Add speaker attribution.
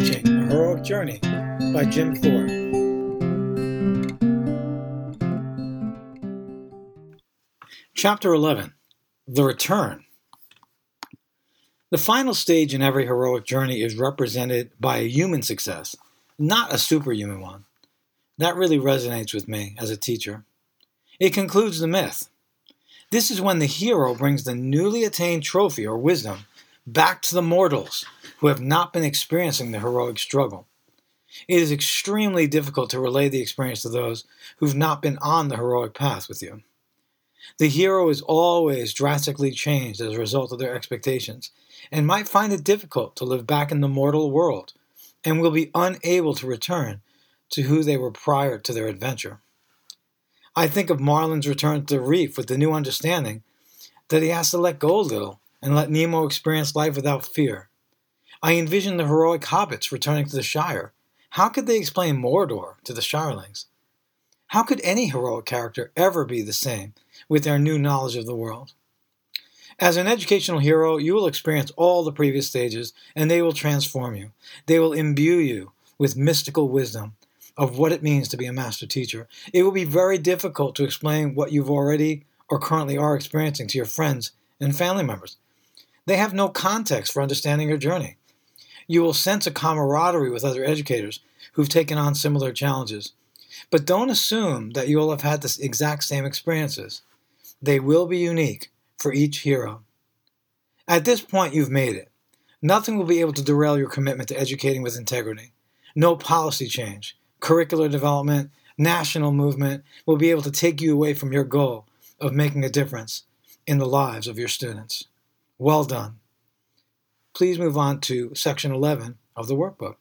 Speaker 1: Teaching A Heroic Journey by Jim Thorpe. Chapter 11 The Return. The final stage in every heroic journey is represented by a human success, not a superhuman one. That really resonates with me as a teacher. It concludes the myth. This is when the hero brings the newly attained trophy or wisdom back to the mortals who have not been experiencing the heroic struggle. It is extremely difficult to relay the experience to those who've not been on the heroic path with you. The hero is always drastically changed as a result of their expectations and might find it difficult to live back in the mortal world and will be unable to return to who they were prior to their adventure. I think of Marlin's return to the reef with the new understanding that he has to let go a little and let Nemo experience life without fear. I envision the heroic hobbits returning to the Shire. How could they explain Mordor to the Shirelings? How could any heroic character ever be the same with their new knowledge of the world? As an educational hero, you will experience all the previous stages and they will transform you. They will imbue you with mystical wisdom of what it means to be a master teacher. It will be very difficult to explain what you've already or currently are experiencing to your friends and family members. They have no context for understanding your journey. You will sense a camaraderie with other educators who've taken on similar challenges. But don't assume that you'll have had the exact same experiences. They will be unique for each hero. At this point, you've made it. Nothing will be able to derail your commitment to educating with integrity. No policy change, curricular development, national movement will be able to take you away from your goal of making a difference in the lives of your students. Well done. Please move on to section 11 of the workbook.